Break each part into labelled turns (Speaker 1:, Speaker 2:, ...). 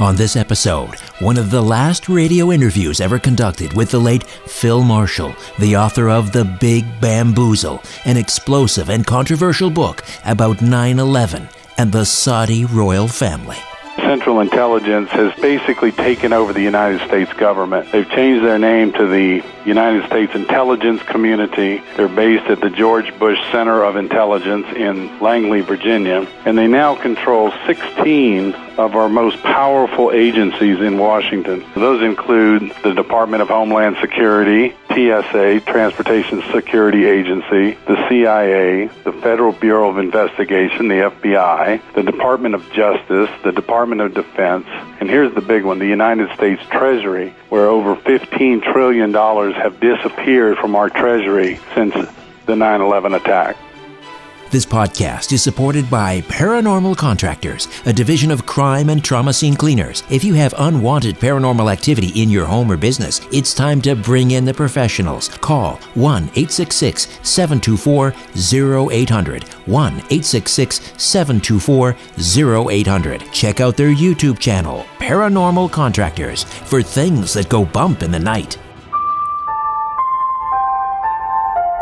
Speaker 1: On this episode, one of the last radio interviews ever conducted with the late Phil Marshall, the author of The Big Bamboozle, an explosive and controversial book about 9 11 and the Saudi royal family.
Speaker 2: Central Intelligence has basically taken over the United States government. They've changed their name to the United States Intelligence Community. They're based at the George Bush Center of Intelligence in Langley, Virginia, and they now control 16 of our most powerful agencies in Washington. Those include the Department of Homeland Security, TSA, Transportation Security Agency, the CIA, the Federal Bureau of Investigation, the FBI, the Department of Justice, the Department of Defense, and here's the big one, the United States Treasury, where over $15 trillion have disappeared from our Treasury since the 9 11 attack.
Speaker 1: This podcast is supported by Paranormal Contractors, a division of crime and trauma scene cleaners. If you have unwanted paranormal activity in your home or business, it's time to bring in the professionals. Call 1 866 724 0800. 1 866 724 0800. Check out their YouTube channel, Paranormal Contractors, for things that go bump in the night.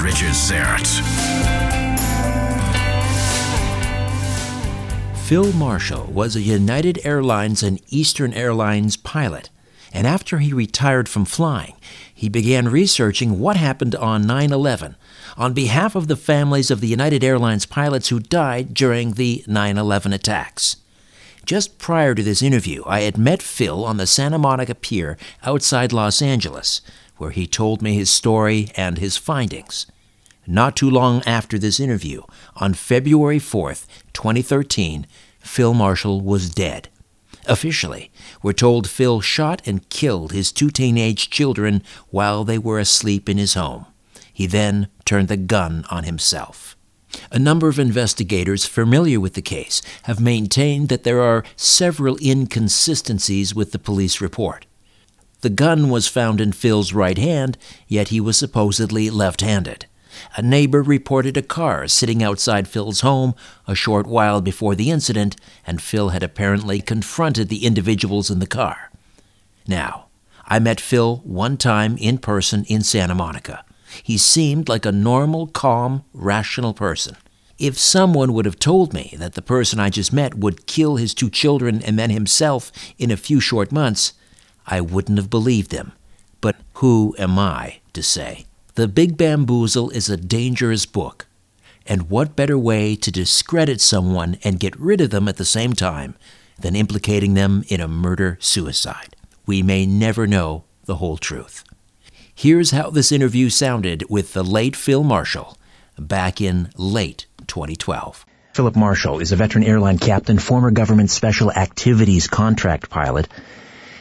Speaker 3: Richard Syrett.
Speaker 1: Phil Marshall was a United Airlines and Eastern Airlines pilot, and after he retired from flying, he began researching what happened on 9 11 on behalf of the families of the United Airlines pilots who died during the 9 11 attacks. Just prior to this interview, I had met Phil on the Santa Monica Pier outside Los Angeles, where he told me his story and his findings. Not too long after this interview, on February 4th, 2013, Phil Marshall was dead. Officially, we're told Phil shot and killed his two teenage children while they were asleep in his home. He then turned the gun on himself. A number of investigators familiar with the case have maintained that there are several inconsistencies with the police report. The gun was found in Phil's right hand, yet he was supposedly left handed. A neighbor reported a car sitting outside Phil's home a short while before the incident, and Phil had apparently confronted the individuals in the car. Now, I met Phil one time in person in Santa Monica. He seemed like a normal, calm, rational person. If someone would have told me that the person I just met would kill his two children and then himself in a few short months, I wouldn't have believed them. But who am I to say? The Big Bamboozle is a dangerous book. And what better way to discredit someone and get rid of them at the same time than implicating them in a murder suicide? We may never know the whole truth. Here's how this interview sounded with the late Phil Marshall back in late 2012. Philip Marshall is a veteran airline captain, former government special activities contract pilot.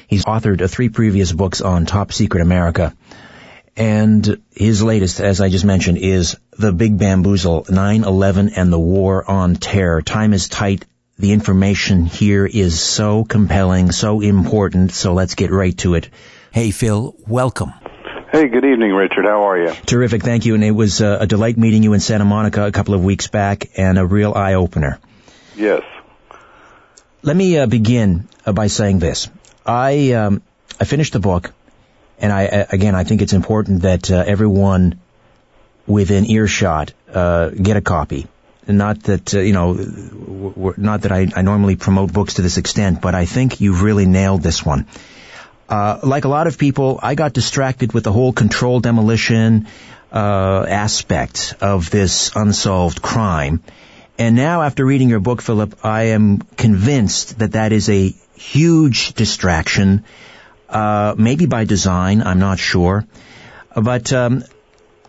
Speaker 1: He's authored three previous books on top secret America. And his latest, as I just mentioned, is The Big Bamboozle, 9-11 and the War on Terror. Time is tight. The information here is so compelling, so important, so let's get right to it. Hey, Phil, welcome.
Speaker 2: Hey, good evening, Richard. How are you?
Speaker 1: Terrific, thank you. And it was uh, a delight meeting you in Santa Monica a couple of weeks back and a real eye opener.
Speaker 2: Yes.
Speaker 1: Let me uh, begin uh, by saying this. I um, I finished the book, and I again I think it's important that uh, everyone within earshot uh, get a copy. Not that uh, you know, not that I, I normally promote books to this extent, but I think you've really nailed this one. Uh, like a lot of people, I got distracted with the whole controlled demolition uh, aspect of this unsolved crime. And now, after reading your book, Philip, I am convinced that that is a huge distraction, uh, maybe by design, I'm not sure. But um,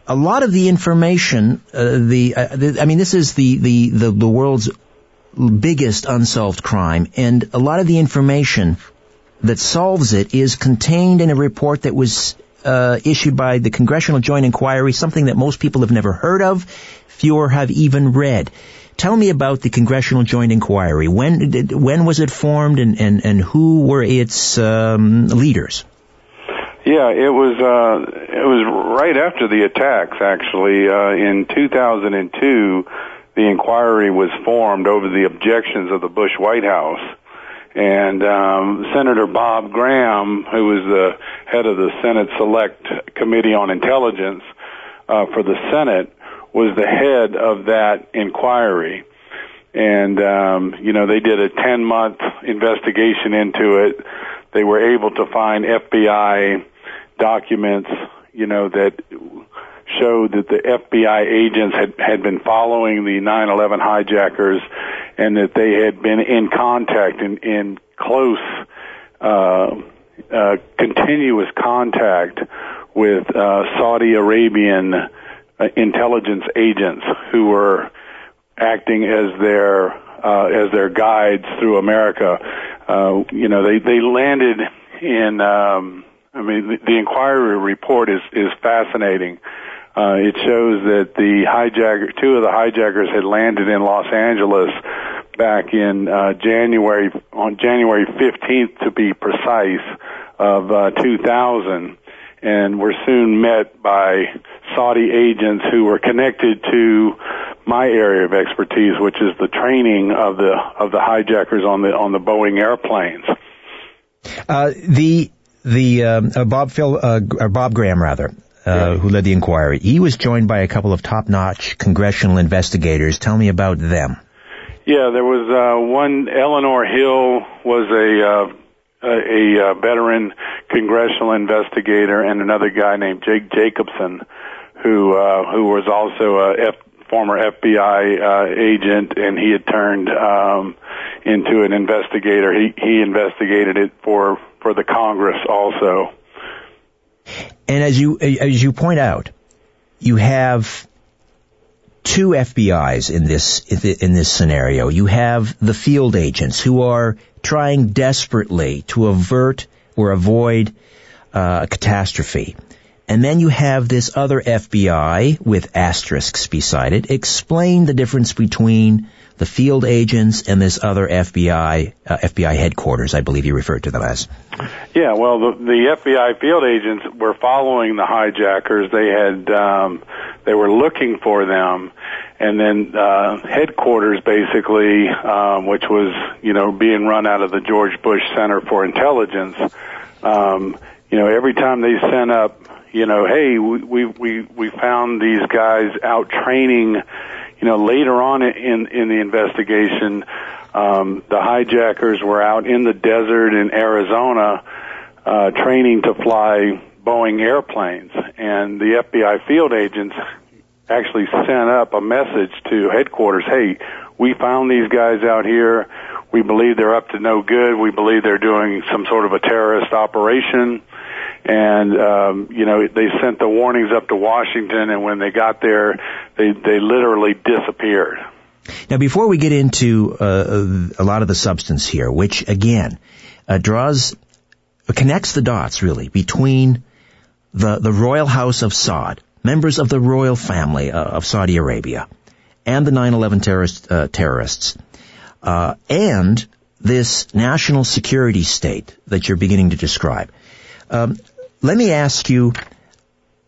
Speaker 1: a lot of the information, uh, the, uh, the, I mean, this is the, the, the, the world's biggest unsolved crime, and a lot of the information that solves it is contained in a report that was uh, issued by the Congressional Joint Inquiry, something that most people have never heard of, fewer have even read. Tell me about the Congressional Joint Inquiry. When when was it formed, and, and, and who were its um, leaders?
Speaker 2: Yeah, it was uh, it was right after the attacks. Actually, uh, in 2002, the inquiry was formed over the objections of the Bush White House and um, Senator Bob Graham, who was the head of the Senate Select Committee on Intelligence uh, for the Senate, was the head of that inquiry. And, um, you know, they did a 10 month investigation into it. They were able to find FBI documents, you know, that showed that the FBI agents had, had been following the 9-11 hijackers and that they had been in contact in, in close, uh, uh, continuous contact with uh, Saudi Arabian intelligence agents who were acting as their uh, as their guides through America. Uh, you know, they they landed in. Um, I mean, the, the inquiry report is is fascinating. Uh, it shows that the hijacker, two of the hijackers had landed in Los Angeles back in uh, January, on January 15th to be precise, of uh, 2000, and were soon met by Saudi agents who were connected to my area of expertise, which is the training of the of the hijackers on the on the Boeing airplanes.
Speaker 1: Uh, the the um, uh, Bob Phil uh, or Bob Graham rather uh, who led the inquiry. He was joined by a couple of top-notch congressional investigators. Tell me about them.
Speaker 2: Yeah, there was uh, one. Eleanor Hill was a uh, a, a veteran congressional investigator, and another guy named Jake Jacobson, who uh, who was also a F, former FBI uh, agent, and he had turned um, into an investigator. He he investigated it for for the Congress also.
Speaker 1: And as you as you point out, you have two FBI's in this in this scenario. You have the field agents who are trying desperately to avert or avoid uh, a catastrophe. And then you have this other FBI with asterisks beside it. Explain the difference between the field agents and this other FBI uh, FBI headquarters, I believe you referred to them as.
Speaker 2: Yeah, well, the, the FBI field agents were following the hijackers. They had um, they were looking for them, and then uh, headquarters, basically, um, which was you know being run out of the George Bush Center for Intelligence. Um, you know, every time they sent up, you know, hey, we we we found these guys out training you know, later on in in the investigation, um, the hijackers were out in the desert in Arizona uh, training to fly Boeing airplanes, and the FBI field agents actually sent up a message to headquarters. Hey, we found these guys out here. We believe they're up to no good. We believe they're doing some sort of a terrorist operation and um, you know they sent the warnings up to Washington, and when they got there, they they literally disappeared.
Speaker 1: Now, before we get into uh, a lot of the substance here, which again uh, draws connects the dots really between the the royal house of Saud, members of the royal family uh, of Saudi Arabia, and the 9/11 terrorist, uh, terrorists, uh, and this national security state that you're beginning to describe. Um, let me ask you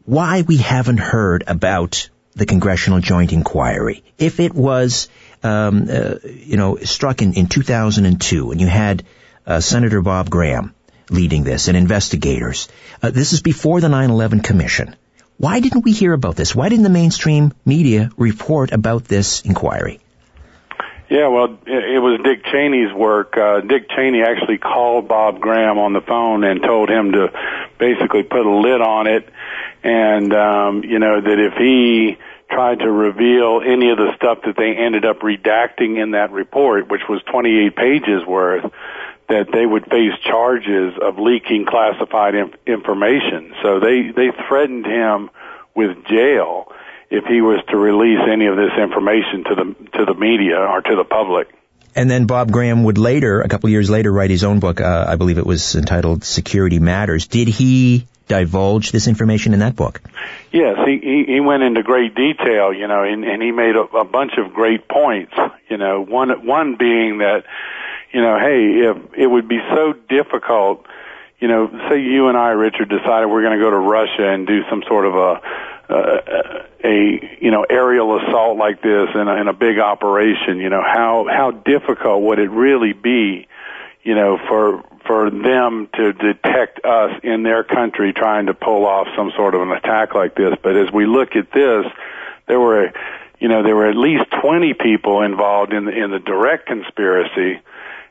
Speaker 1: why we haven't heard about the Congressional Joint Inquiry. If it was, um, uh, you know, struck in, in 2002 and you had uh, Senator Bob Graham leading this and investigators, uh, this is before the 9-11 Commission. Why didn't we hear about this? Why didn't the mainstream media report about this inquiry?
Speaker 2: Yeah, well, it was Dick Cheney's work. Uh, Dick Cheney actually called Bob Graham on the phone and told him to basically put a lid on it, and um, you know that if he tried to reveal any of the stuff that they ended up redacting in that report, which was 28 pages worth, that they would face charges of leaking classified inf- information. So they they threatened him with jail if he was to release any of this information to the to the media or to the public.
Speaker 1: And then Bob Graham would later, a couple years later, write his own book. Uh, I believe it was entitled "Security Matters." Did he divulge this information in that book?
Speaker 2: Yes, he he, he went into great detail, you know, and, and he made a, a bunch of great points. You know, one one being that, you know, hey, if it would be so difficult, you know, say you and I, Richard, decided we're going to go to Russia and do some sort of a uh, a you know aerial assault like this in a, a big operation, you know how how difficult would it really be, you know, for for them to detect us in their country trying to pull off some sort of an attack like this. But as we look at this, there were you know there were at least 20 people involved in the in the direct conspiracy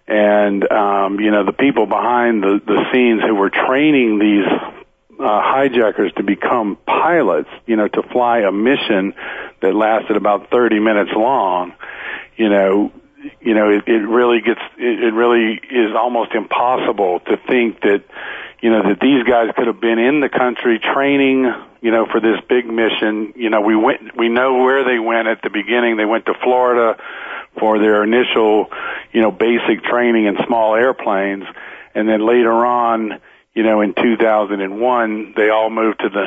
Speaker 2: and um you know the people behind the the scenes who were training these uh, hijackers to become pilots, you know, to fly a mission that lasted about 30 minutes long, you know, you know, it, it really gets, it, it really is almost impossible to think that, you know, that these guys could have been in the country training, you know, for this big mission. You know, we went, we know where they went at the beginning. They went to Florida for their initial, you know, basic training in small airplanes. And then later on, you know, in 2001, they all moved to the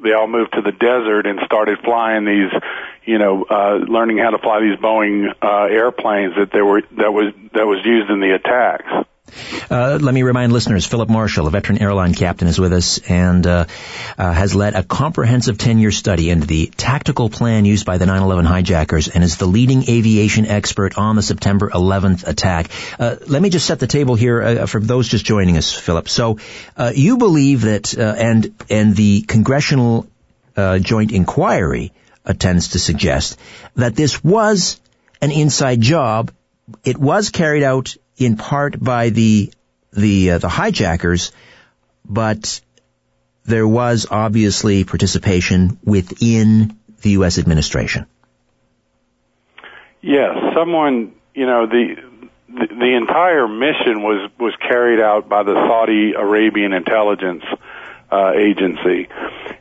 Speaker 2: they all moved to the desert and started flying these, you know, uh, learning how to fly these Boeing uh, airplanes that they were that was that was used in the attacks.
Speaker 1: Uh, let me remind listeners, Philip Marshall, a veteran airline captain, is with us and uh, uh, has led a comprehensive 10-year study into the tactical plan used by the 9/11 hijackers and is the leading aviation expert on the September 11th attack. Uh, let me just set the table here uh, for those just joining us, Philip. So, uh, you believe that, and and the congressional joint inquiry tends to suggest that this was an inside job. It was carried out in part by the the uh, the hijackers, but there was obviously participation within the U.S. administration.
Speaker 2: Yes, someone you know the, the entire mission was was carried out by the Saudi Arabian intelligence uh, agency,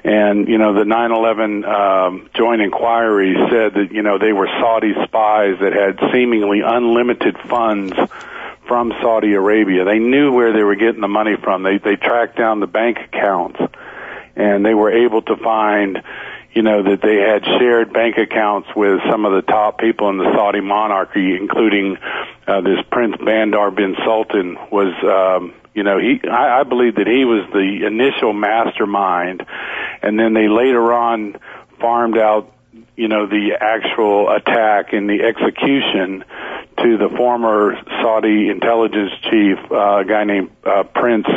Speaker 2: and you know the 9/11 um, joint inquiry said that you know they were Saudi spies that had seemingly unlimited funds from Saudi Arabia. They knew where they were getting the money from. They they tracked down the bank accounts, and they were able to find, you know, that they had shared bank accounts with some of the top people in the Saudi monarchy, including uh, this Prince Bandar bin Sultan was. Um, you know, he I, I believe that he was the initial mastermind, and then they later on farmed out you know the actual attack and the execution to the former Saudi intelligence chief, uh, a guy named uh, Prince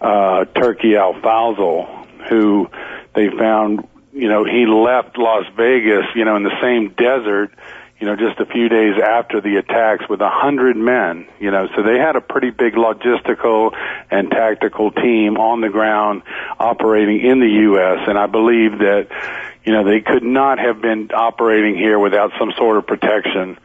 Speaker 2: uh, Turki Al Faisal, who they found, you know, he left Las Vegas, you know, in the same desert, you know, just a few days after the attacks with a hundred men, you know, so they had a pretty big logistical and tactical team on the ground operating in the U.S. And I believe that, you know, they could not have been operating here without some sort of protection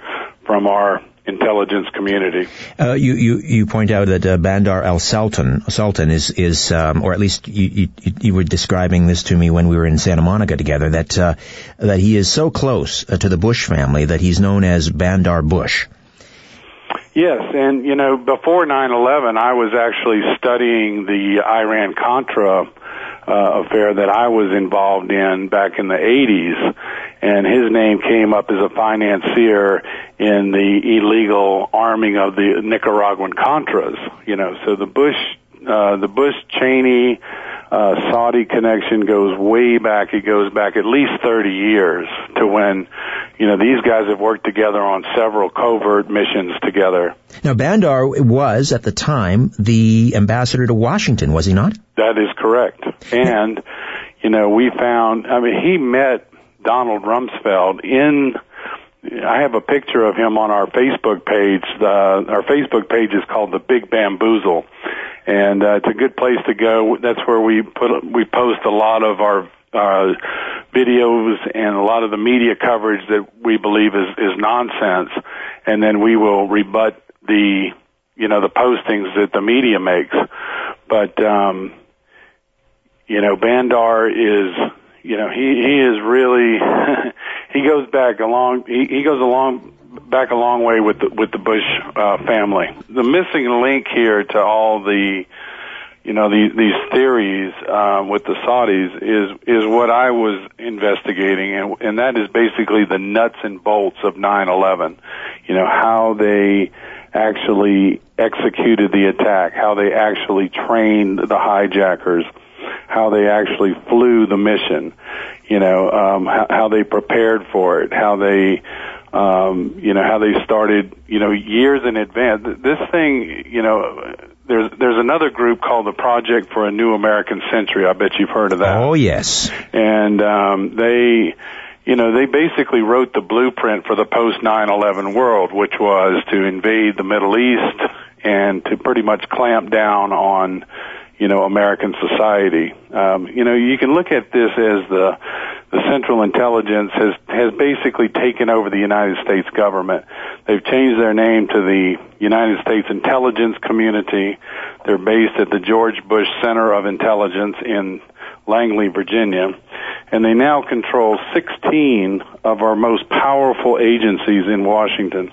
Speaker 2: from our intelligence community.
Speaker 1: Uh, you, you you point out that uh, Bandar al Sultan Sultan is is um, or at least you, you, you were describing this to me when we were in Santa Monica together that uh, that he is so close uh, to the Bush family that he's known as Bandar Bush.
Speaker 2: Yes, and you know before 9/11, I was actually studying the Iran Contra uh, affair that I was involved in back in the 80s, and his name came up as a financier in the illegal arming of the Nicaraguan Contras. You know, so the Bush, uh, the Bush Cheney uh, Saudi connection goes way back. It goes back at least 30 years to when, you know, these guys have worked together on several covert missions together.
Speaker 1: Now, Bandar was, at the time, the ambassador to Washington, was he not?
Speaker 2: That is correct. And, you know, we found, I mean, he met Donald Rumsfeld in, I have a picture of him on our Facebook page. Our Facebook page is called The Big Bamboozle and uh, it's a good place to go. That's where we put we post a lot of our uh, videos and a lot of the media coverage that we believe is is nonsense, and then we will rebut the you know the postings that the media makes. But um, you know, Bandar is you know he he is really he goes back a long he, he goes along back a long way with the, with the Bush uh, family. The missing link here to all the, you know, these these theories uh, with the Saudis is is what I was investigating, and and that is basically the nuts and bolts of 9/11. You know how they actually executed the attack, how they actually trained the hijackers, how they actually flew the mission, you know, um, how, how they prepared for it, how they um, you know how they started, you know, years in advance. This thing, you know, there's there's another group called the Project for a New American Century. I bet you've heard of that.
Speaker 1: Oh yes.
Speaker 2: And um, they, you know, they basically wrote the blueprint for the post 9/11 world, which was to invade the Middle East and to pretty much clamp down on you know American society. Um, you know, you can look at this as the the Central Intelligence has has basically taken over the United States government. They've changed their name to the United States Intelligence Community. They're based at the George Bush Center of Intelligence in Langley, Virginia, and they now control 16 of our most powerful agencies in Washington.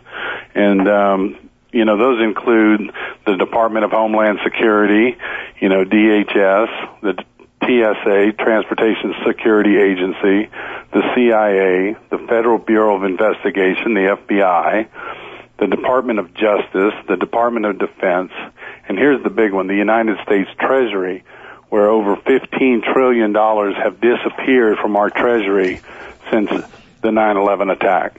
Speaker 2: And um, you know, those include the Department of Homeland Security, you know, DHS, the TSA, Transportation Security Agency, the CIA, the Federal Bureau of Investigation, the FBI, the Department of Justice, the Department of Defense, and here's the big one, the United States Treasury, where over $15 trillion have disappeared from our Treasury since the 9-11 attack.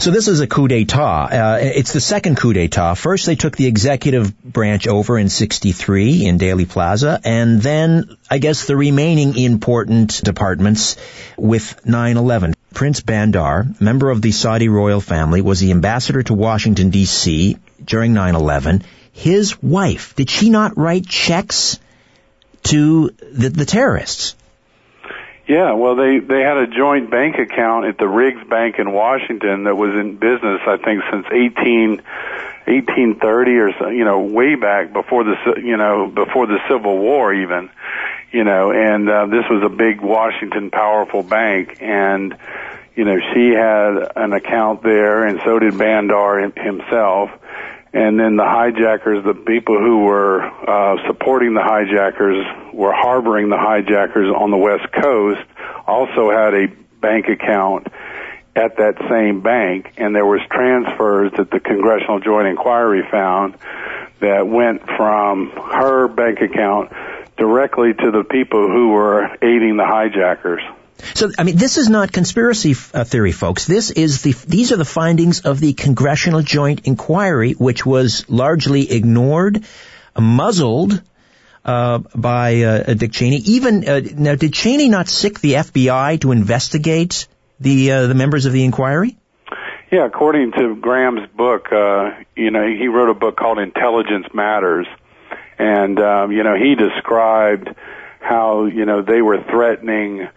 Speaker 1: So this is a coup d'etat. Uh, it's the second coup d'etat. First, they took the executive branch over in 63 in Dealey Plaza, and then, I guess, the remaining important departments with 9-11. Prince Bandar, member of the Saudi royal family, was the ambassador to Washington, D.C. during 9-11. His wife, did she not write checks to the, the terrorists?
Speaker 2: Yeah, well, they they had a joint bank account at the Riggs Bank in Washington that was in business, I think, since 18, 1830 or so, you know, way back before the you know before the Civil War even, you know, and uh, this was a big Washington powerful bank, and you know she had an account there, and so did Bandar himself and then the hijackers, the people who were uh, supporting the hijackers, were harboring the hijackers on the West Coast, also had a bank account at that same bank, and there was transfers that the Congressional Joint Inquiry found that went from her bank account directly to the people who were aiding the hijackers.
Speaker 1: So, I mean, this is not conspiracy uh, theory, folks. This is the, these are the findings of the Congressional Joint Inquiry, which was largely ignored, muzzled, uh, by uh, Dick Cheney. Even uh, now, did Cheney not sick the FBI to investigate the uh, the members of the inquiry?
Speaker 2: Yeah, according to Graham's book, uh, you know, he wrote a book called Intelligence Matters, and um, you know, he described how you know they were threatening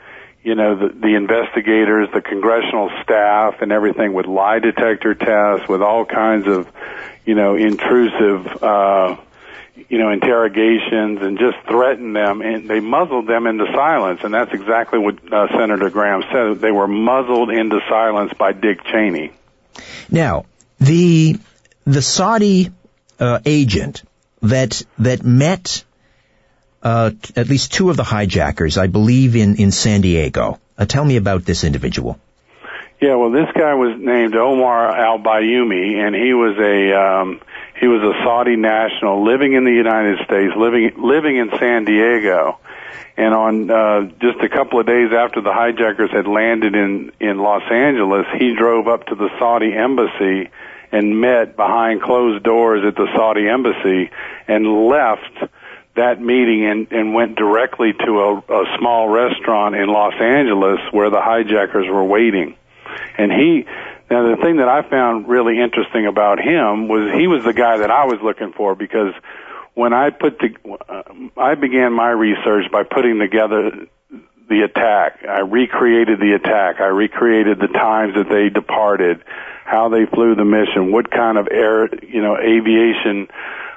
Speaker 2: you know the, the investigators, the congressional staff, and everything with lie detector tests, with all kinds of you know intrusive uh, you know interrogations, and just threatened them, and they muzzled them into silence, and that's exactly what uh, Senator Graham said. They were muzzled into silence by Dick Cheney.
Speaker 1: Now the the Saudi uh, agent that that met uh, at least two of the hijackers, I believe, in, in San Diego. Uh, tell me about this individual.
Speaker 2: Yeah, well, this guy was named Omar Al Bayoumi, and he was a um, he was a Saudi national living in the United States, living living in San Diego. And on uh, just a couple of days after the hijackers had landed in in Los Angeles, he drove up to the Saudi embassy and met behind closed doors at the Saudi embassy and left that meeting and, and went directly to a, a small restaurant in Los Angeles where the hijackers were waiting. And he, now the thing that I found really interesting about him was he was the guy that I was looking for because when I put the, uh, I began my research by putting together the attack. I recreated the attack. I recreated the times that they departed, how they flew the mission, what kind of air, you know, aviation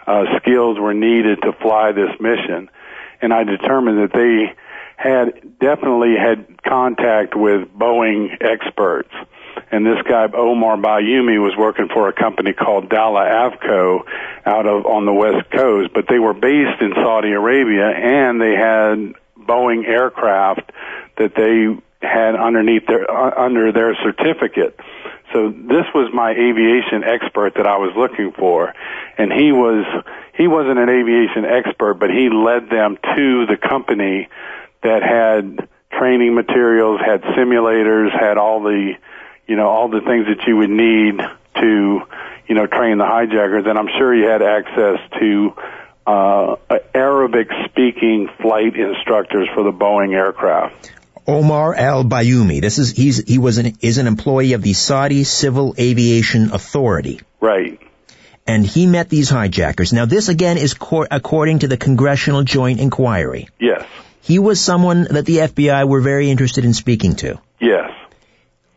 Speaker 2: uh, skills were needed to fly this mission. And I determined that they had definitely had contact with Boeing experts. And this guy Omar Bayoumi was working for a company called Dallah Avco out of on the west coast, but they were based in Saudi Arabia and they had Boeing aircraft that they had underneath their uh, under their certificate. So this was my aviation expert that I was looking for, and he was he wasn't an aviation expert, but he led them to the company that had training materials, had simulators, had all the you know all the things that you would need to you know train the hijackers, and I'm sure he had access to uh, Arabic speaking flight instructors for the Boeing aircraft.
Speaker 1: Omar Al Bayoumi. This is he's he was an is an employee of the Saudi Civil Aviation Authority.
Speaker 2: Right.
Speaker 1: And he met these hijackers. Now this again is cor- according to the Congressional Joint Inquiry.
Speaker 2: Yes.
Speaker 1: He was someone that the FBI were very interested in speaking to.
Speaker 2: Yes.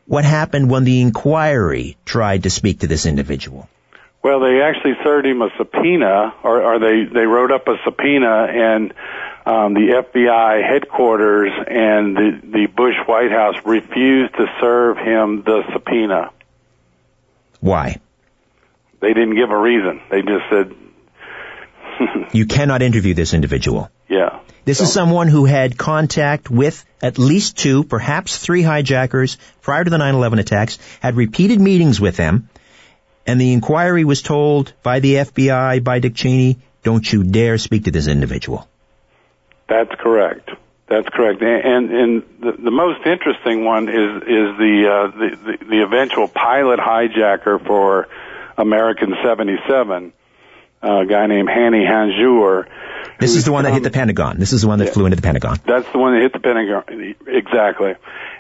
Speaker 1: What happened when the inquiry tried to speak to this individual?
Speaker 2: Well, they actually served him a subpoena, or, or they they wrote up a subpoena, and um, the FBI headquarters and the the Bush White House refused to serve him the subpoena.
Speaker 1: Why?
Speaker 2: They didn't give a reason. They just said,
Speaker 1: "You cannot interview this individual."
Speaker 2: Yeah.
Speaker 1: This so. is someone who had contact with at least two, perhaps three hijackers prior to the 9/11 attacks, had repeated meetings with them and the inquiry was told by the FBI, by Dick Cheney, don't you dare speak to this individual.
Speaker 2: That's correct. That's correct. And and the, the most interesting one is is the, uh, the, the the eventual pilot hijacker for American 77, a guy named Hani Hanjour.
Speaker 1: This is the one that hit the Pentagon. This is the one that yeah, flew into the Pentagon.
Speaker 2: That's the one that hit the Pentagon. Exactly.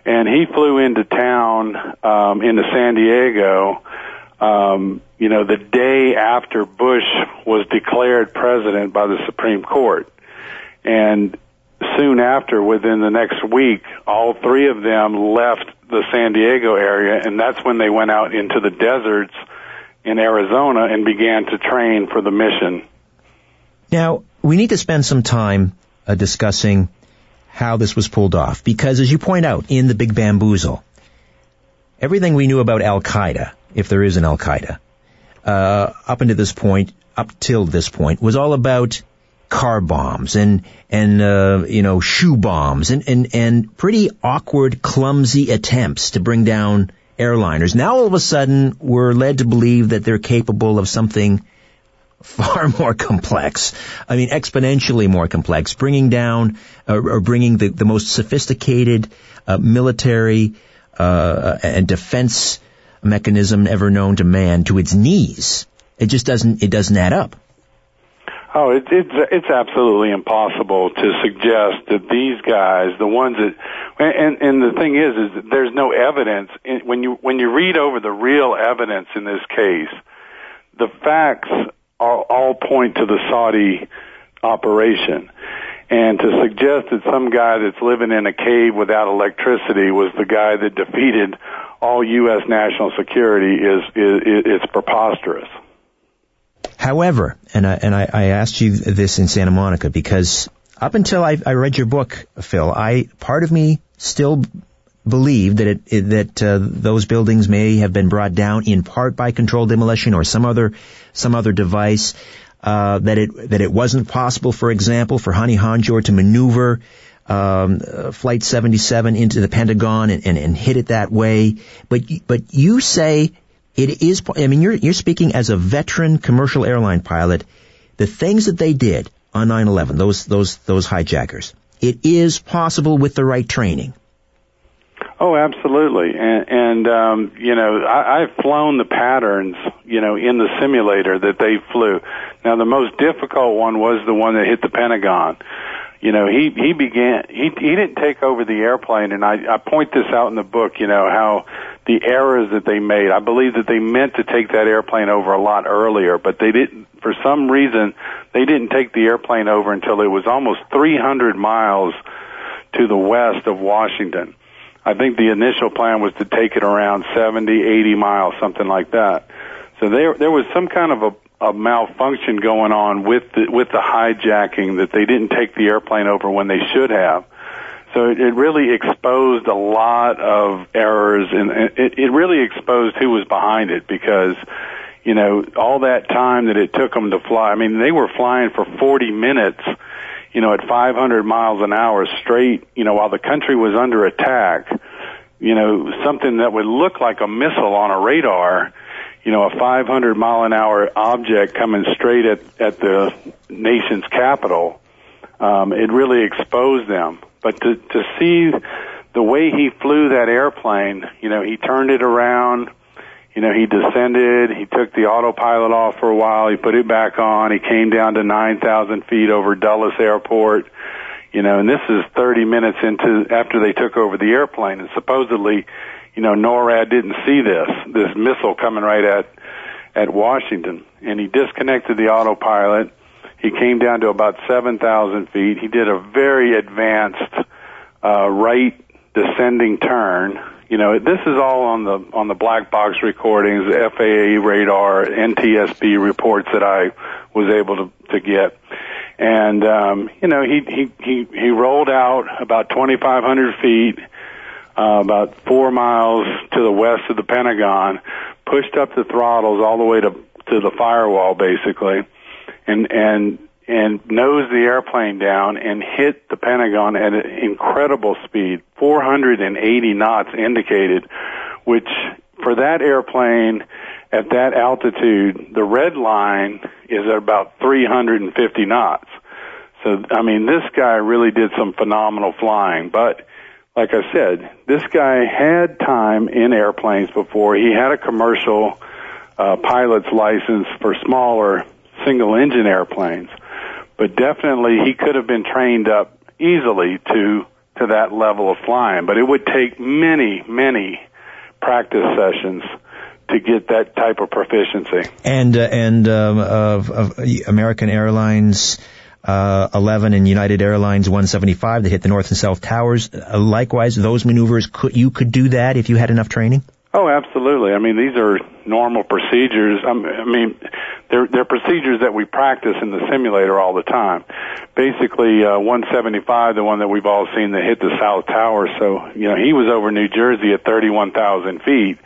Speaker 2: And he flew into town, um, into San Diego, um, you know, the day after Bush was declared president by the Supreme Court. And soon after, within the next week, all three of them left the San Diego area, and that's when they went out into the deserts in Arizona and began to train for the mission.
Speaker 1: Now, we need to spend some time uh, discussing how this was pulled off, because as you point out in the Big Bamboozle, everything we knew about Al Qaeda if there is an Al Qaeda, uh, up until this point, up till this point, was all about car bombs and and uh, you know shoe bombs and, and and pretty awkward, clumsy attempts to bring down airliners. Now all of a sudden, we're led to believe that they're capable of something far more complex. I mean, exponentially more complex, bringing down uh, or bringing the, the most sophisticated uh, military uh, and defense mechanism ever known to man to its knees. It just doesn't. It doesn't add up.
Speaker 2: Oh, it, it's it's absolutely impossible to suggest that these guys, the ones that, and and the thing is, is that there's no evidence when you when you read over the real evidence in this case, the facts all, all point to the Saudi operation. And to suggest that some guy that's living in a cave without electricity was the guy that defeated all U.S. national security is, is, is preposterous.
Speaker 1: However, and I, and I, I asked you this in Santa Monica because up until I, I read your book, Phil, I part of me still believed that it, that uh, those buildings may have been brought down in part by controlled demolition or some other some other device. Uh, that it that it wasn't possible, for example, for Hani Hanjour to maneuver um, uh, Flight 77 into the Pentagon and, and, and hit it that way. But but you say it is. I mean, you're you're speaking as a veteran commercial airline pilot. The things that they did on 9/11, those those those hijackers, it is possible with the right training.
Speaker 2: Oh, absolutely. And, and um, you know, I, I've flown the patterns, you know, in the simulator that they flew. Now, the most difficult one was the one that hit the Pentagon. You know, he he began he he didn't take over the airplane, and I I point this out in the book. You know how the errors that they made. I believe that they meant to take that airplane over a lot earlier, but they didn't. For some reason, they didn't take the airplane over until it was almost 300 miles to the west of Washington I think the initial plan was to take it around 70, 80 miles, something like that. So there, there was some kind of a, a malfunction going on with the, with the hijacking that they didn't take the airplane over when they should have. So it, really exposed a lot of errors, and it, it really exposed who was behind it because, you know, all that time that it took them to fly. I mean, they were flying for 40 minutes you know, at 500 miles an hour straight, you know, while the country was under attack, you know, something that would look like a missile on a radar, you know, a 500 mile an hour object coming straight at, at the nation's capital, um, it really exposed them. But to, to see the way he flew that airplane, you know, he turned it around, you know, he descended, he took the autopilot off for a while, he put it back on, he came down to 9,000 feet over Dulles Airport, you know, and this is 30 minutes into, after they took over the airplane, and supposedly, you know, NORAD didn't see this, this missile coming right at, at Washington, and he disconnected the autopilot, he came down to about 7,000 feet, he did a very advanced, uh, right descending turn, you know, this is all on the on the black box recordings, FAA radar, NTSB reports that I was able to to get. And um, you know, he he he he rolled out about 2,500 feet, uh, about four miles to the west of the Pentagon, pushed up the throttles all the way to to the firewall, basically, and and and nosed the airplane down and hit the Pentagon at an incredible speed, 480 knots indicated, which for that airplane at that altitude, the red line is at about 350 knots. So, I mean, this guy really did some phenomenal flying, but like I said, this guy had time in airplanes before. He had a commercial uh, pilot's license for smaller single engine airplanes but definitely he could have been trained up easily to to that level of flying. But it would take many, many practice sessions to get that type of proficiency.
Speaker 1: And uh, and um, of, of American Airlines. Uh, 11 and United Airlines 175 that hit the north and south towers. Uh, likewise, those maneuvers, could, you could do that if you had enough training?
Speaker 2: Oh, absolutely. I mean, these are normal procedures. I mean, they're, they're procedures that we practice in the simulator all the time. Basically, uh, 175, the one that we've all seen that hit the South Tower. So, you know, he was over New Jersey at 31,000 feet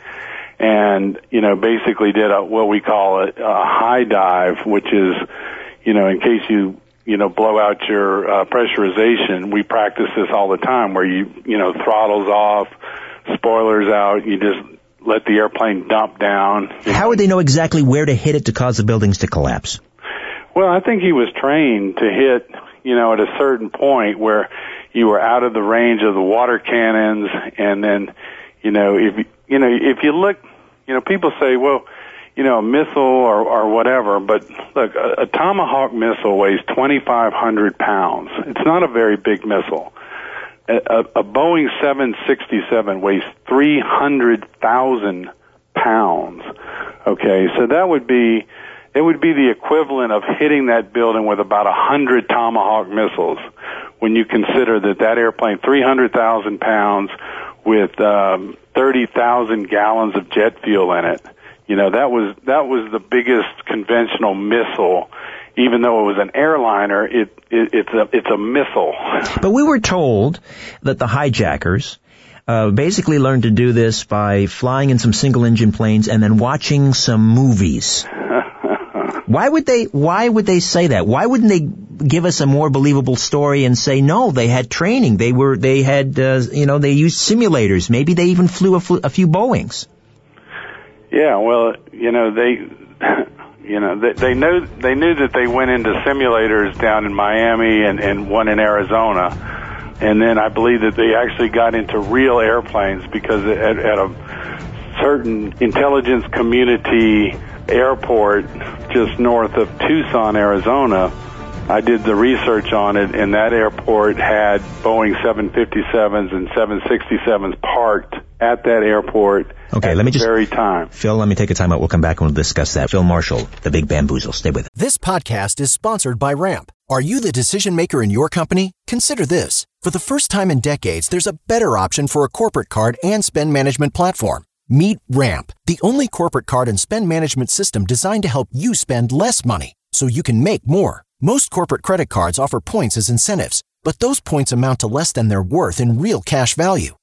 Speaker 2: and, you know, basically did a, what we call a, a high dive, which is, you know, in case you you know blow out your uh, pressurization we practice this all the time where you you know throttles off spoilers out you just let the airplane dump down.
Speaker 1: How would they know exactly where to hit it to cause the buildings to collapse?
Speaker 2: Well, I think he was trained to hit, you know, at a certain point where you were out of the range of the water cannons, and then, you know, if you know, if you look, you know, people say, well, you know, a missile or or whatever, but look, a, a Tomahawk missile weighs 2,500 pounds. It's not a very big missile. A, a, Boeing 767 weighs 300,000 pounds. Okay, so that would be it would be the equivalent of hitting that building with about a hundred Tomahawk missiles. When you consider that that airplane, 300,000 pounds, with um, 30,000 gallons of jet fuel in it, you know that was that was the biggest conventional missile. Even though it was an airliner, it, it it's a it's a missile.
Speaker 1: But we were told that the hijackers uh, basically learned to do this by flying in some single engine planes and then watching some movies. Why would they, why would they say that? Why wouldn't they give us a more believable story and say, no, they had training. They were, they had, uh, you know, they used simulators. Maybe they even flew a, fl- a few Boeings.
Speaker 2: Yeah, well, you know, they, you know, they, they knew, they knew that they went into simulators down in Miami and, and one in Arizona. And then I believe that they actually got into real airplanes because at, at a certain intelligence community airport just north of Tucson, Arizona. I did the research on it, and that airport had Boeing 757s and 767s parked at that airport.
Speaker 1: Okay, let me just
Speaker 2: very time.
Speaker 1: Phil, let me take a time out. We'll come back and we'll discuss that. Phil Marshall, the Big Bamboozle. Stay with it.
Speaker 4: This podcast is sponsored by Ramp. Are you the decision maker in your company? Consider this: for the first time in decades, there's a better option for a corporate card and spend management platform. Meet Ramp, the only corporate card and spend management system designed to help you spend less money so you can make more. Most corporate credit cards offer points as incentives, but those points amount to less than their worth in real cash value.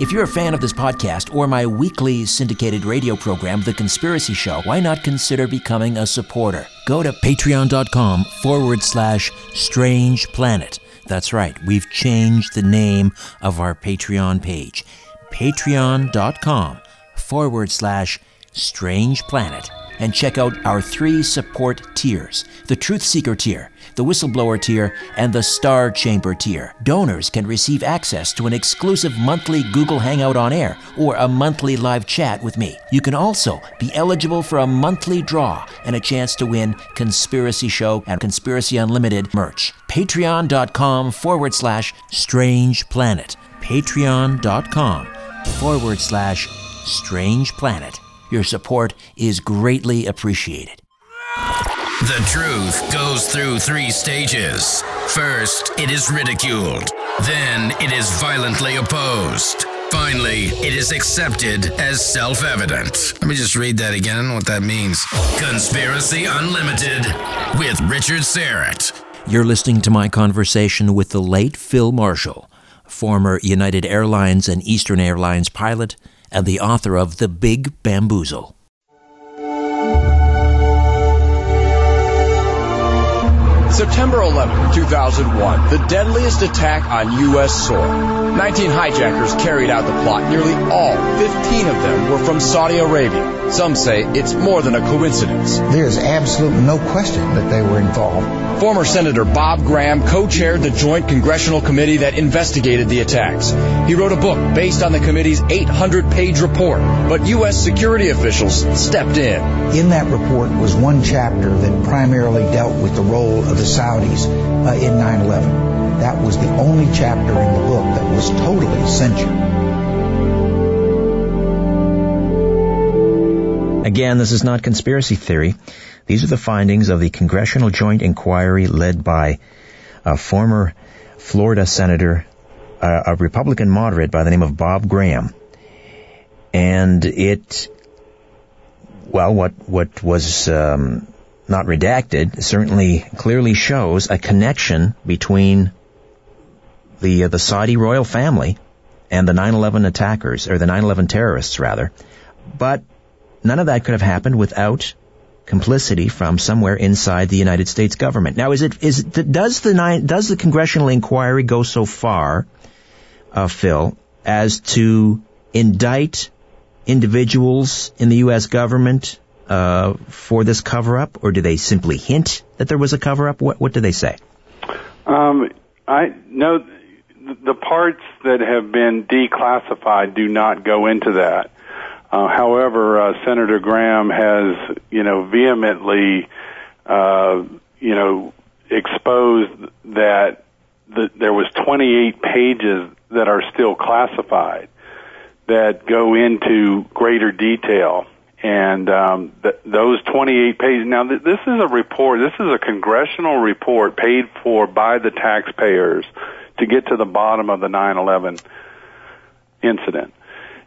Speaker 1: If you're a fan of this podcast or my weekly syndicated radio program, The Conspiracy Show, why not consider becoming a supporter? Go to patreon.com forward slash strange planet. That's right, we've changed the name of our Patreon page. Patreon.com forward slash strange planet. And check out our three support tiers the Truth Seeker tier, the Whistleblower tier, and the Star Chamber tier. Donors can receive access to an exclusive monthly Google Hangout on air or a monthly live chat with me. You can also be eligible for a monthly draw and a chance to win Conspiracy Show and Conspiracy Unlimited merch. Patreon.com forward slash strange planet. Patreon.com forward slash strange planet. Your support is greatly appreciated.
Speaker 3: The truth goes through three stages. First, it is ridiculed. Then, it is violently opposed. Finally, it is accepted as self evident. Let me just read that again, what that means. Conspiracy Unlimited with Richard Syrett.
Speaker 1: You're listening to my conversation with the late Phil Marshall, former United Airlines and Eastern Airlines pilot and the author of The Big Bamboozle.
Speaker 5: September 11, 2001, the deadliest attack on U.S. soil. 19 hijackers carried out the plot. Nearly all, 15 of them, were from Saudi Arabia. Some say it's more than a coincidence.
Speaker 6: There's absolutely no question that they were involved.
Speaker 5: Former Senator Bob Graham co-chaired the Joint Congressional Committee that investigated the attacks. He wrote a book based on the committee's 800-page report, but U.S. security officials stepped in.
Speaker 6: In that report was one chapter that primarily dealt with the role of the Saudis uh, in 9-11. That was the only chapter in the book that was totally censored.
Speaker 1: Again, this is not conspiracy theory. These are the findings of the Congressional Joint Inquiry led by a former Florida Senator, uh, a Republican moderate by the name of Bob Graham. And it, well, what, what was, um, not redacted certainly clearly shows a connection between the, uh, the Saudi royal family and the 9-11 attackers, or the 9-11 terrorists rather. But none of that could have happened without complicity from somewhere inside the United States government. Now, is it is does the nine, does the congressional inquiry go so far, uh, Phil, as to indict individuals in the U.S. government uh, for this cover up, or do they simply hint that there was a cover up? What what do they say?
Speaker 2: Um, I know the parts that have been declassified do not go into that. Uh, however, uh, Senator Graham has, you know, vehemently, uh, you know, exposed that the, there was 28 pages that are still classified that go into greater detail. And um, th- those 28 pages. Now, th- this is a report. This is a congressional report paid for by the taxpayers to get to the bottom of the 9/11 incident.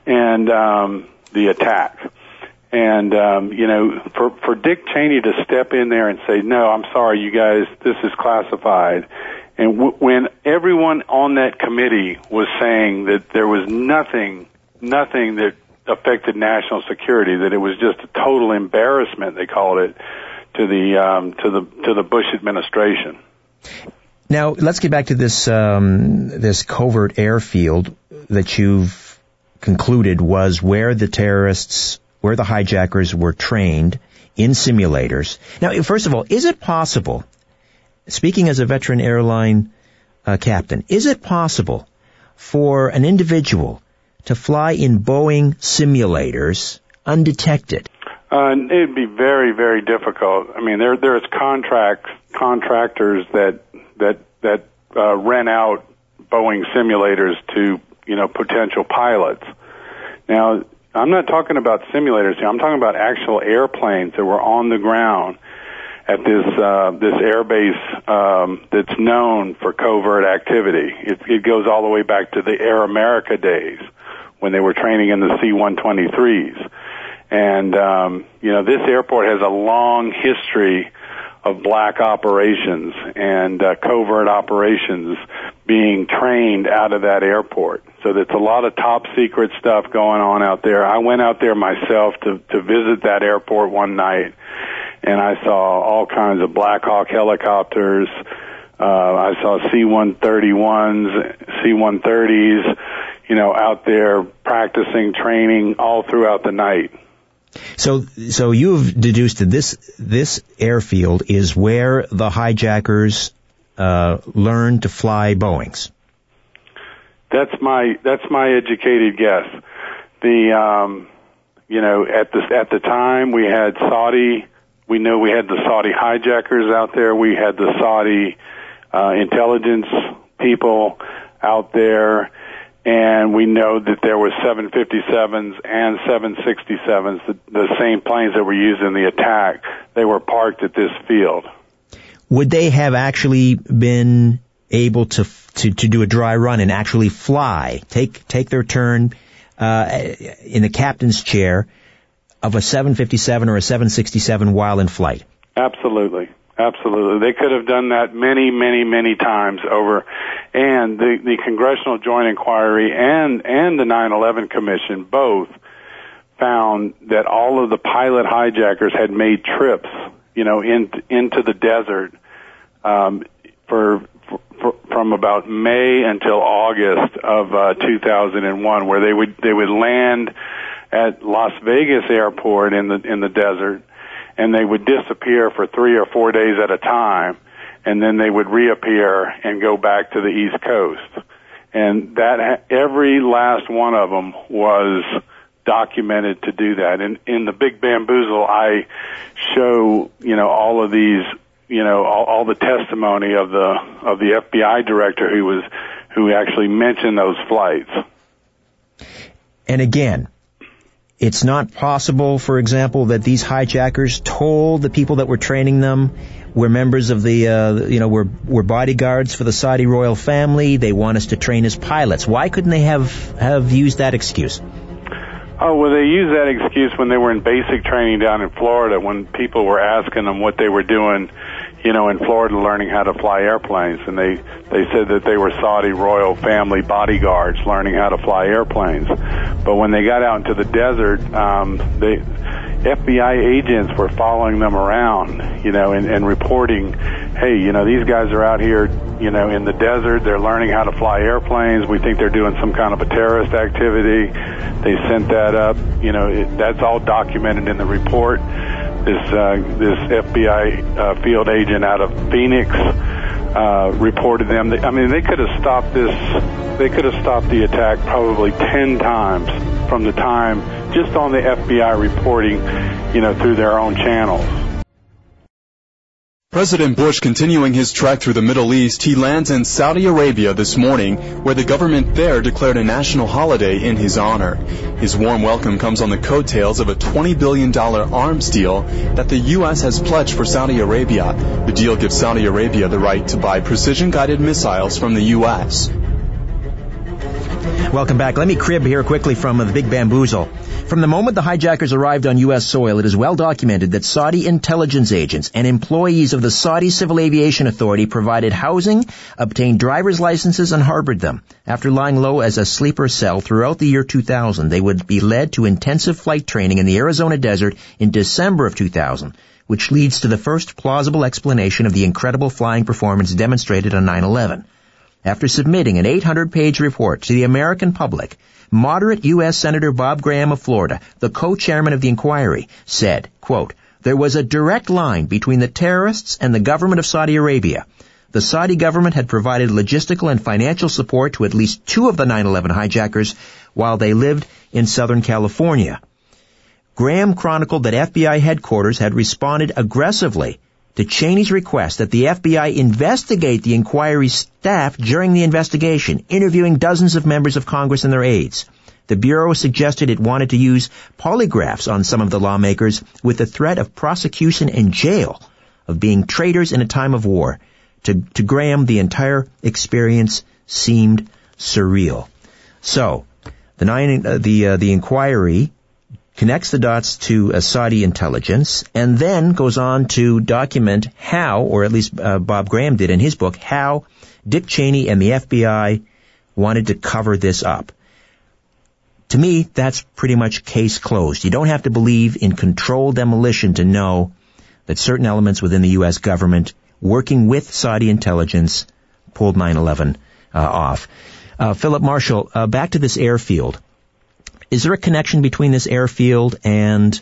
Speaker 2: And um, the attack. And um, you know, for for Dick Cheney to step in there and say, "No, I'm sorry, you guys, this is classified," and w- when everyone on that committee was saying that there was nothing, nothing that affected national security, that it was just a total embarrassment, they called it, to the um, to the to the Bush administration.
Speaker 1: Now let's get back to this um, this covert airfield that you've concluded was where the terrorists, where the hijackers were trained in simulators. Now, first of all, is it possible, speaking as a veteran airline uh, captain, is it possible for an individual to fly in Boeing simulators undetected?
Speaker 2: Uh, it'd be very, very difficult. I mean, there there's contract contractors that that that uh, rent out Boeing simulators to you know, potential pilots. Now, I'm not talking about simulators here. I'm talking about actual airplanes that were on the ground at this uh, this airbase um, that's known for covert activity. It, it goes all the way back to the Air America days when they were training in the C-123s. And um, you know, this airport has a long history of black operations and uh, covert operations being trained out of that airport. So there's a lot of top secret stuff going on out there. I went out there myself to to visit that airport one night, and I saw all kinds of Black Hawk helicopters. Uh, I saw C-131s, C-130s, you know, out there practicing, training all throughout the night.
Speaker 1: So, so you've deduced that this this airfield is where the hijackers uh, learned to fly Boeing's.
Speaker 2: That's my that's my educated guess. The um, you know at the at the time we had Saudi. We know we had the Saudi hijackers out there. We had the Saudi uh, intelligence people out there and we know that there were 757s and 767s, the, the same planes that were used in the attack. They were parked at this field.
Speaker 1: Would they have actually been able to to, to do a dry run and actually fly, take take their turn uh, in the captain's chair of a 757 or a 767 while in flight?
Speaker 2: Absolutely. Absolutely. They could have done that many, many, many times over. And the, the Congressional Joint Inquiry and, and the 9-11 Commission both found that all of the pilot hijackers had made trips, you know, in, into the desert, um, for, from about May until August of, uh, 2001 where they would, they would land at Las Vegas airport in the, in the desert and they would disappear for three or four days at a time, and then they would reappear and go back to the East Coast. And that every last one of them was documented to do that. And in the Big Bamboozle, I show you know all of these you know all, all the testimony of the of the FBI director who was who actually mentioned those flights.
Speaker 1: And again, it's not possible, for example, that these hijackers told the people that were training them we're members of the, uh, you know, we're, we're bodyguards for the Saudi royal family. They want us to train as pilots. Why couldn't they have, have used that excuse?
Speaker 2: Oh, well, they used that excuse when they were in basic training down in Florida when people were asking them what they were doing, you know, in Florida learning how to fly airplanes. And they, they said that they were Saudi royal family bodyguards learning how to fly airplanes. But when they got out into the desert, um, they, FBI agents were following them around, you know, and, and reporting, hey, you know, these guys are out here, you know, in the desert. They're learning how to fly airplanes. We think they're doing some kind of a terrorist activity. They sent that up. You know, it, that's all documented in the report. This uh, this FBI uh, field agent out of Phoenix uh, reported them. I mean, they could have stopped this. They could have stopped the attack probably ten times from the time just on the FBI reporting, you know, through their own channels.
Speaker 7: President Bush continuing his trek through the Middle East, he lands in Saudi Arabia this morning, where the government there declared a national holiday in his honor. His warm welcome comes on the coattails of a $20 billion arms deal that the U.S. has pledged for Saudi Arabia. The deal gives Saudi Arabia the right to buy precision-guided missiles from the U.S.
Speaker 1: Welcome back. Let me crib here quickly from uh, the Big Bamboozle. From the moment the hijackers arrived on U.S. soil, it is well documented that Saudi intelligence agents and employees of the Saudi Civil Aviation Authority provided housing, obtained driver's licenses, and harbored them. After lying low as a sleeper cell throughout the year 2000, they would be led to intensive flight training in the Arizona desert in December of 2000 which leads to the first plausible explanation of the incredible flying performance demonstrated on 9-11. After submitting an 800-page report to the American public, moderate U.S. Senator Bob Graham of Florida, the co-chairman of the inquiry, said, quote, there was a direct line between the terrorists and the government of Saudi Arabia. The Saudi government had provided logistical and financial support to at least two of the 9-11 hijackers while they lived in Southern California. Graham chronicled that FBI headquarters had responded aggressively to Cheney's request that the FBI investigate the inquiry's staff during the investigation, interviewing dozens of members of Congress and their aides. The Bureau suggested it wanted to use polygraphs on some of the lawmakers with the threat of prosecution and jail, of being traitors in a time of war. To, to Graham, the entire experience seemed surreal. So, the nine, uh, the, uh, the inquiry connects the dots to Saudi intelligence, and then goes on to document how, or at least uh, Bob Graham did in his book, how Dick Cheney and the FBI wanted to cover this up. To me, that's pretty much case closed. You don't have to believe in controlled demolition to know that certain elements within the U.S. government working with Saudi intelligence pulled 9-11 uh, off. Uh, Philip Marshall, uh, back to this airfield. Is there a connection between this airfield and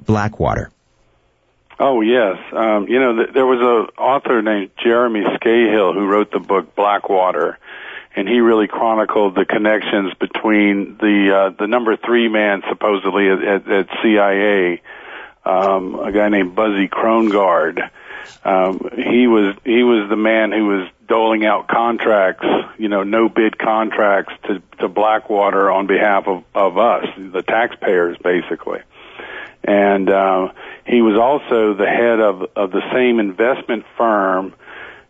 Speaker 1: Blackwater?
Speaker 2: Oh yes, um, you know th- there was a author named Jeremy Scahill who wrote the book Blackwater, and he really chronicled the connections between the uh, the number three man supposedly at, at, at CIA, um, a guy named Buzzy Krongard. Um, he was he was the man who was doling out contracts, you know, no bid contracts to, to Blackwater on behalf of, of us, the taxpayers, basically. And uh, he was also the head of, of the same investment firm.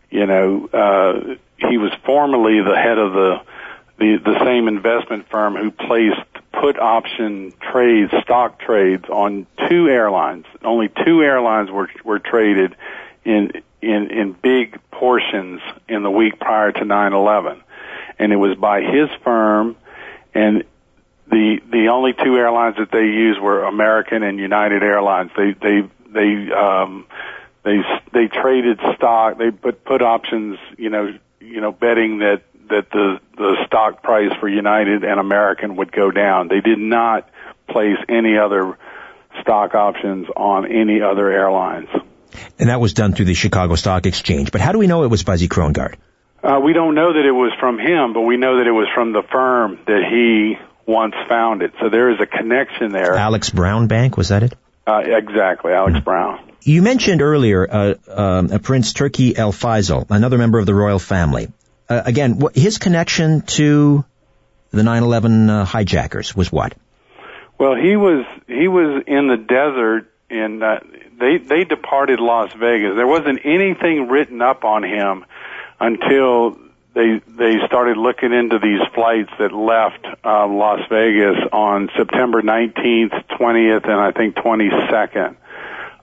Speaker 2: You know, uh, he was formerly the head of the, the the same investment firm who placed put option trades, stock trades on two airlines. Only two airlines were were traded in in in big portions in the week prior to 9/11, and it was by his firm, and the the only two airlines that they used were American and United Airlines. They they they um, they they traded stock. They put put options. You know you know betting that that the the stock price for United and American would go down. They did not place any other stock options on any other airlines.
Speaker 1: And that was done through the Chicago Stock Exchange. But how do we know it was Buzzy Krongard?
Speaker 2: Uh, we don't know that it was from him, but we know that it was from the firm that he once founded. So there is a connection there.
Speaker 1: Alex Brown Bank, was that it?
Speaker 2: Uh, exactly, Alex mm Brown.
Speaker 1: You mentioned earlier uh, um, Prince Turki Al Faisal, another member of the royal family. Uh, again, his connection to the 9/11 uh, hijackers was what?
Speaker 2: Well, he was he was in the desert in uh, they they departed Las Vegas. There wasn't anything written up on him until they they started looking into these flights that left uh, Las Vegas on September 19th, 20th, and I think 22nd,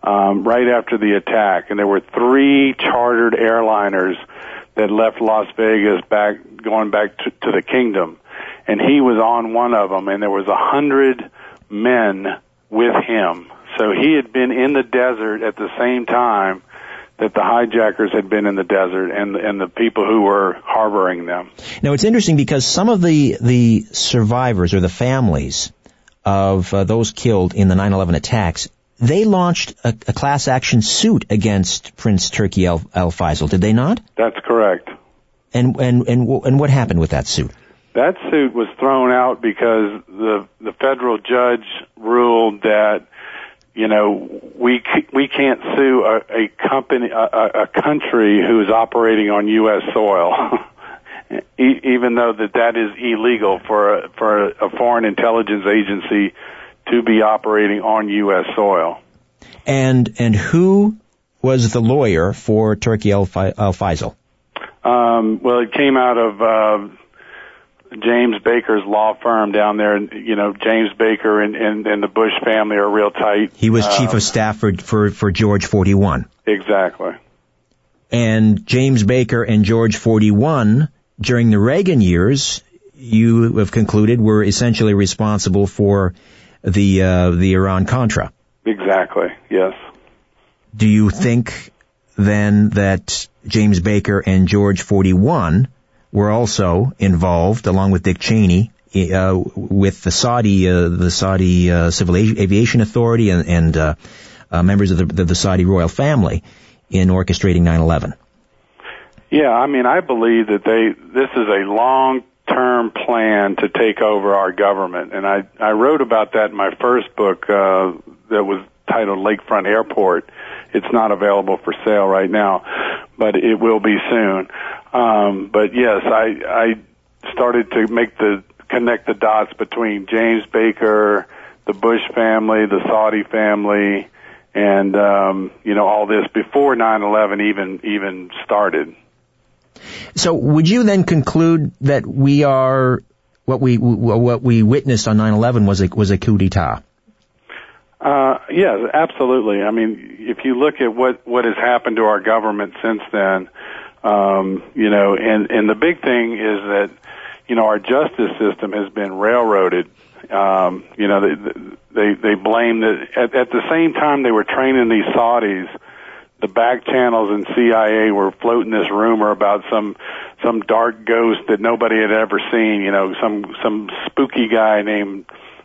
Speaker 2: um, right after the attack. And there were three chartered airliners that left Las Vegas back going back to, to the kingdom, and he was on one of them. And there was a hundred men with him. So he had been in the desert at the same time that the hijackers had been in the desert and and the people who were harboring them.
Speaker 1: Now it's interesting because some of the the survivors or the families of uh, those killed in the 9/11 attacks they launched a, a, class action suit against Prince Turki Al, Al Faisal, did they not?
Speaker 2: That's correct.
Speaker 1: And and and and what happened with that suit?
Speaker 2: That suit was thrown out because the the federal judge ruled that you know we we can't sue a, a company a, a country who is operating on U.S. soil. even though that that is illegal for a, for a foreign intelligence agency to be operating on U.S. soil.
Speaker 1: And and who was the lawyer for Turki Al Faisal?
Speaker 2: Um, well, it came out of uh, James Baker's law firm down there. And, you know, James Baker and, and, and the Bush family are real tight.
Speaker 1: He was chief um, of staff for, for, for George 41.
Speaker 2: Exactly.
Speaker 1: And James Baker and George 41, during the Reagan years, you have concluded were essentially responsible for the uh, the Iran Contra.
Speaker 2: Exactly. Yes.
Speaker 1: Do you think then that James Baker and George 41 were also involved, along with Dick Cheney, uh, with the Saudi uh, the Saudi uh, Civil Aviation Authority and, and uh, uh, members of the, the Saudi royal family in orchestrating 9/11?
Speaker 2: Yeah, I mean, I believe that they this is a long term plan to take over our government. And I, I wrote about that in my first book uh, that was titled Lakefront Airport. It's not available for sale right now, but it will be soon. Um, but yes, I, I started to make the connect the dots between James Baker, the Bush family, the Saudi family, and um, you know all this before 9/11 even even started.
Speaker 1: So would you then conclude that we are what we what we witnessed on 9/11 was a was a coup d'état?
Speaker 2: Uh, yes, absolutely. I mean, if you look at what what has happened to our government since then, um, you know, and and the big thing is that you know our justice system has been railroaded. Um, you know, they they they blame that at, at the same time they were training these Saudis the back channels and CIA were floating this rumor about some some dark ghost that nobody had ever seen. You know, some some spooky guy named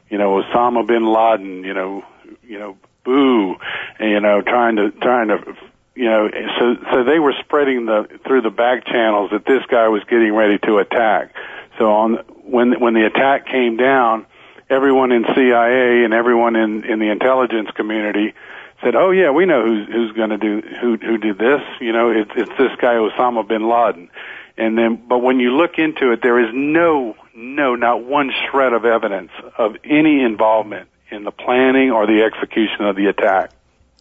Speaker 2: you know Osama bin Laden. You know, you know, boo. You know, trying to trying to you know, so so they were spreading the through the back channels that this guy was getting ready to attack. So on when when the attack came down, everyone in CIA and everyone in in the intelligence community said, "Oh yeah, we know who's who's going to do who who did this. You know, it's it's this guy Osama bin Laden." And then, but when you look into it, there is no no not one shred of evidence of any involvement in the planning or the execution of the attack.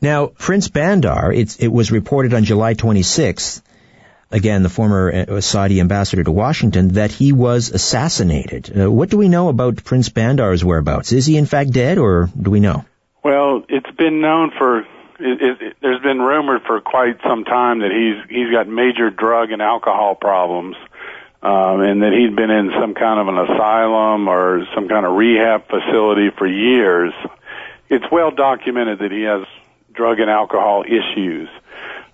Speaker 1: Now, Prince Bandar, it was reported on July 26th, again, the former uh, Saudi ambassador to Washington, that he was assassinated. Uh, what do we know about Prince Bandar's whereabouts? Is he in fact dead, or do we know?
Speaker 2: Well, it's been known for. It, it, it, there's been rumored for quite some time that he's he's got major drug and alcohol problems, um, and that he'd been in some kind of an asylum or some kind of rehab facility for years. It's well documented that he has drug and alcohol issues,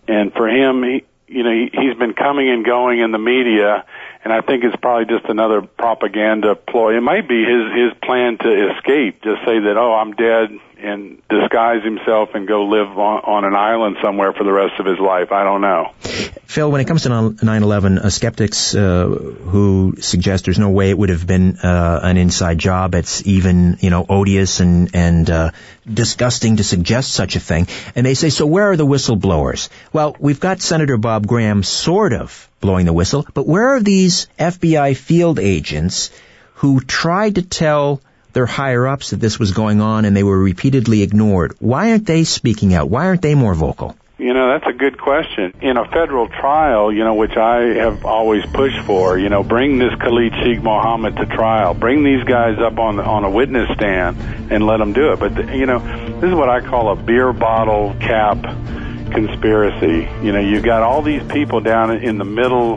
Speaker 2: and for him, he, you know, he, he's been coming and going in the media and I think it's probably just another propaganda ploy. It might be his his plan to escape, just say that oh I'm dead and disguise himself and go live on, on an island somewhere for the rest of his life. I don't know.
Speaker 1: Phil, when it comes to 9/11, uh, skeptics uh, who suggest there's no way it would have been uh, an inside job, it's even you know odious and and uh, disgusting to suggest such a thing. And they say, so where are the whistleblowers? Well, we've got Senator Bob Graham sort of blowing the whistle, but where are these FBI field agents who tried to tell their higher ups that this was going on and they were repeatedly ignored. Why aren't they speaking out? Why aren't they more vocal?
Speaker 2: You know, that's a good question. In a federal trial, you know, which I have always pushed for, you know, bring this Khalid Sheikh Mohammed to trial. Bring these guys up on on a witness stand and let them do it. But you know, this is what I call a beer bottle cap conspiracy. You know, you've got all these people down in the middle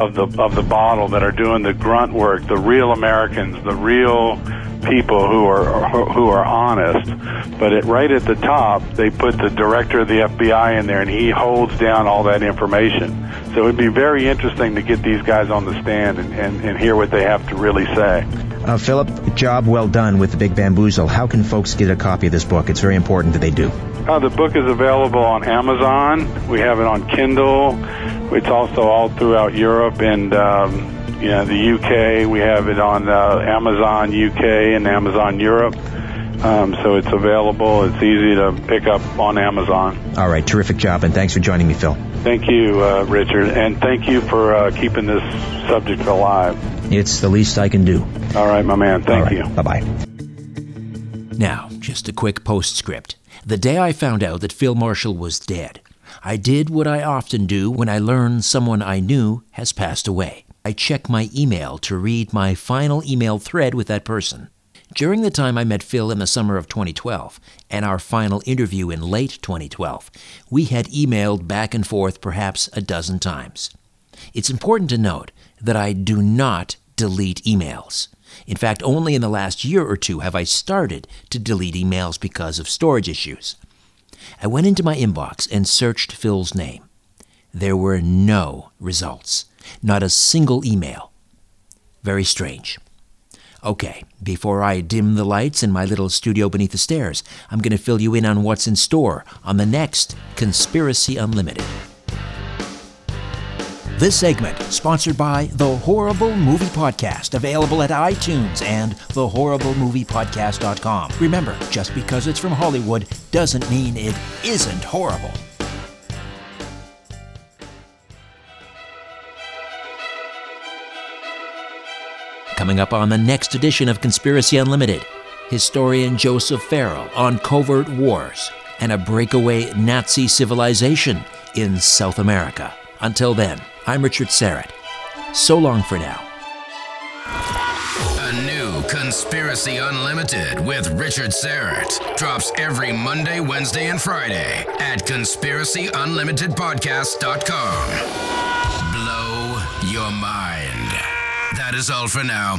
Speaker 2: of the of the bottle that are doing the grunt work, the real Americans, the real people who are who are honest. But it, right at the top, they put the director of the FBI in there, and he holds down all that information. So it'd be very interesting to get these guys on the stand and, and, and hear what they have to really say.
Speaker 1: Uh, Philip, job well done with the Big Bamboozle. How can folks get a copy of this book? It's very important that they do.
Speaker 2: Uh, the book is available on Amazon. We have it on Kindle. It's also all throughout Europe and um, you know, the UK. We have it on uh, Amazon UK and Amazon Europe. Um, so it's available. It's easy to pick up on Amazon.
Speaker 1: All right, terrific job, and thanks for joining me, Phil.
Speaker 2: Thank you, uh, Richard, and thank you for uh, keeping this subject alive.
Speaker 1: It's the least I can do.
Speaker 2: All right, my man. Thank
Speaker 1: right,
Speaker 2: you.
Speaker 1: Bye bye. Now, just a quick postscript. The day I found out that Phil Marshall was dead, I did what I often do when I learn someone I knew has passed away. I check my email to read my final email thread with that person. During the time I met Phil in the summer of 2012 and our final interview in late 2012, we had emailed back and forth perhaps a dozen times. It's important to note that I do not delete emails. In fact, only in the last year or two have I started to delete emails because of storage issues. I went into my inbox and searched Phil's name. There were no results. Not a single email. Very strange. Okay, before I dim the lights in my little studio beneath the stairs, I'm going to fill you in on what's in store on the next Conspiracy Unlimited. This segment sponsored by The Horrible Movie Podcast, available at iTunes and thehorriblemoviepodcast.com. Remember, just because it's from Hollywood doesn't mean it isn't horrible. Coming up on the next edition of Conspiracy Unlimited, historian Joseph Farrell on covert wars and a breakaway Nazi civilization in South America. Until then, I'm Richard Syrett. So long for now.
Speaker 3: A new Conspiracy Unlimited with Richard Syrett drops every Monday, Wednesday, and Friday at conspiracyunlimitedpodcast.com. Blow your mind. That is all for now.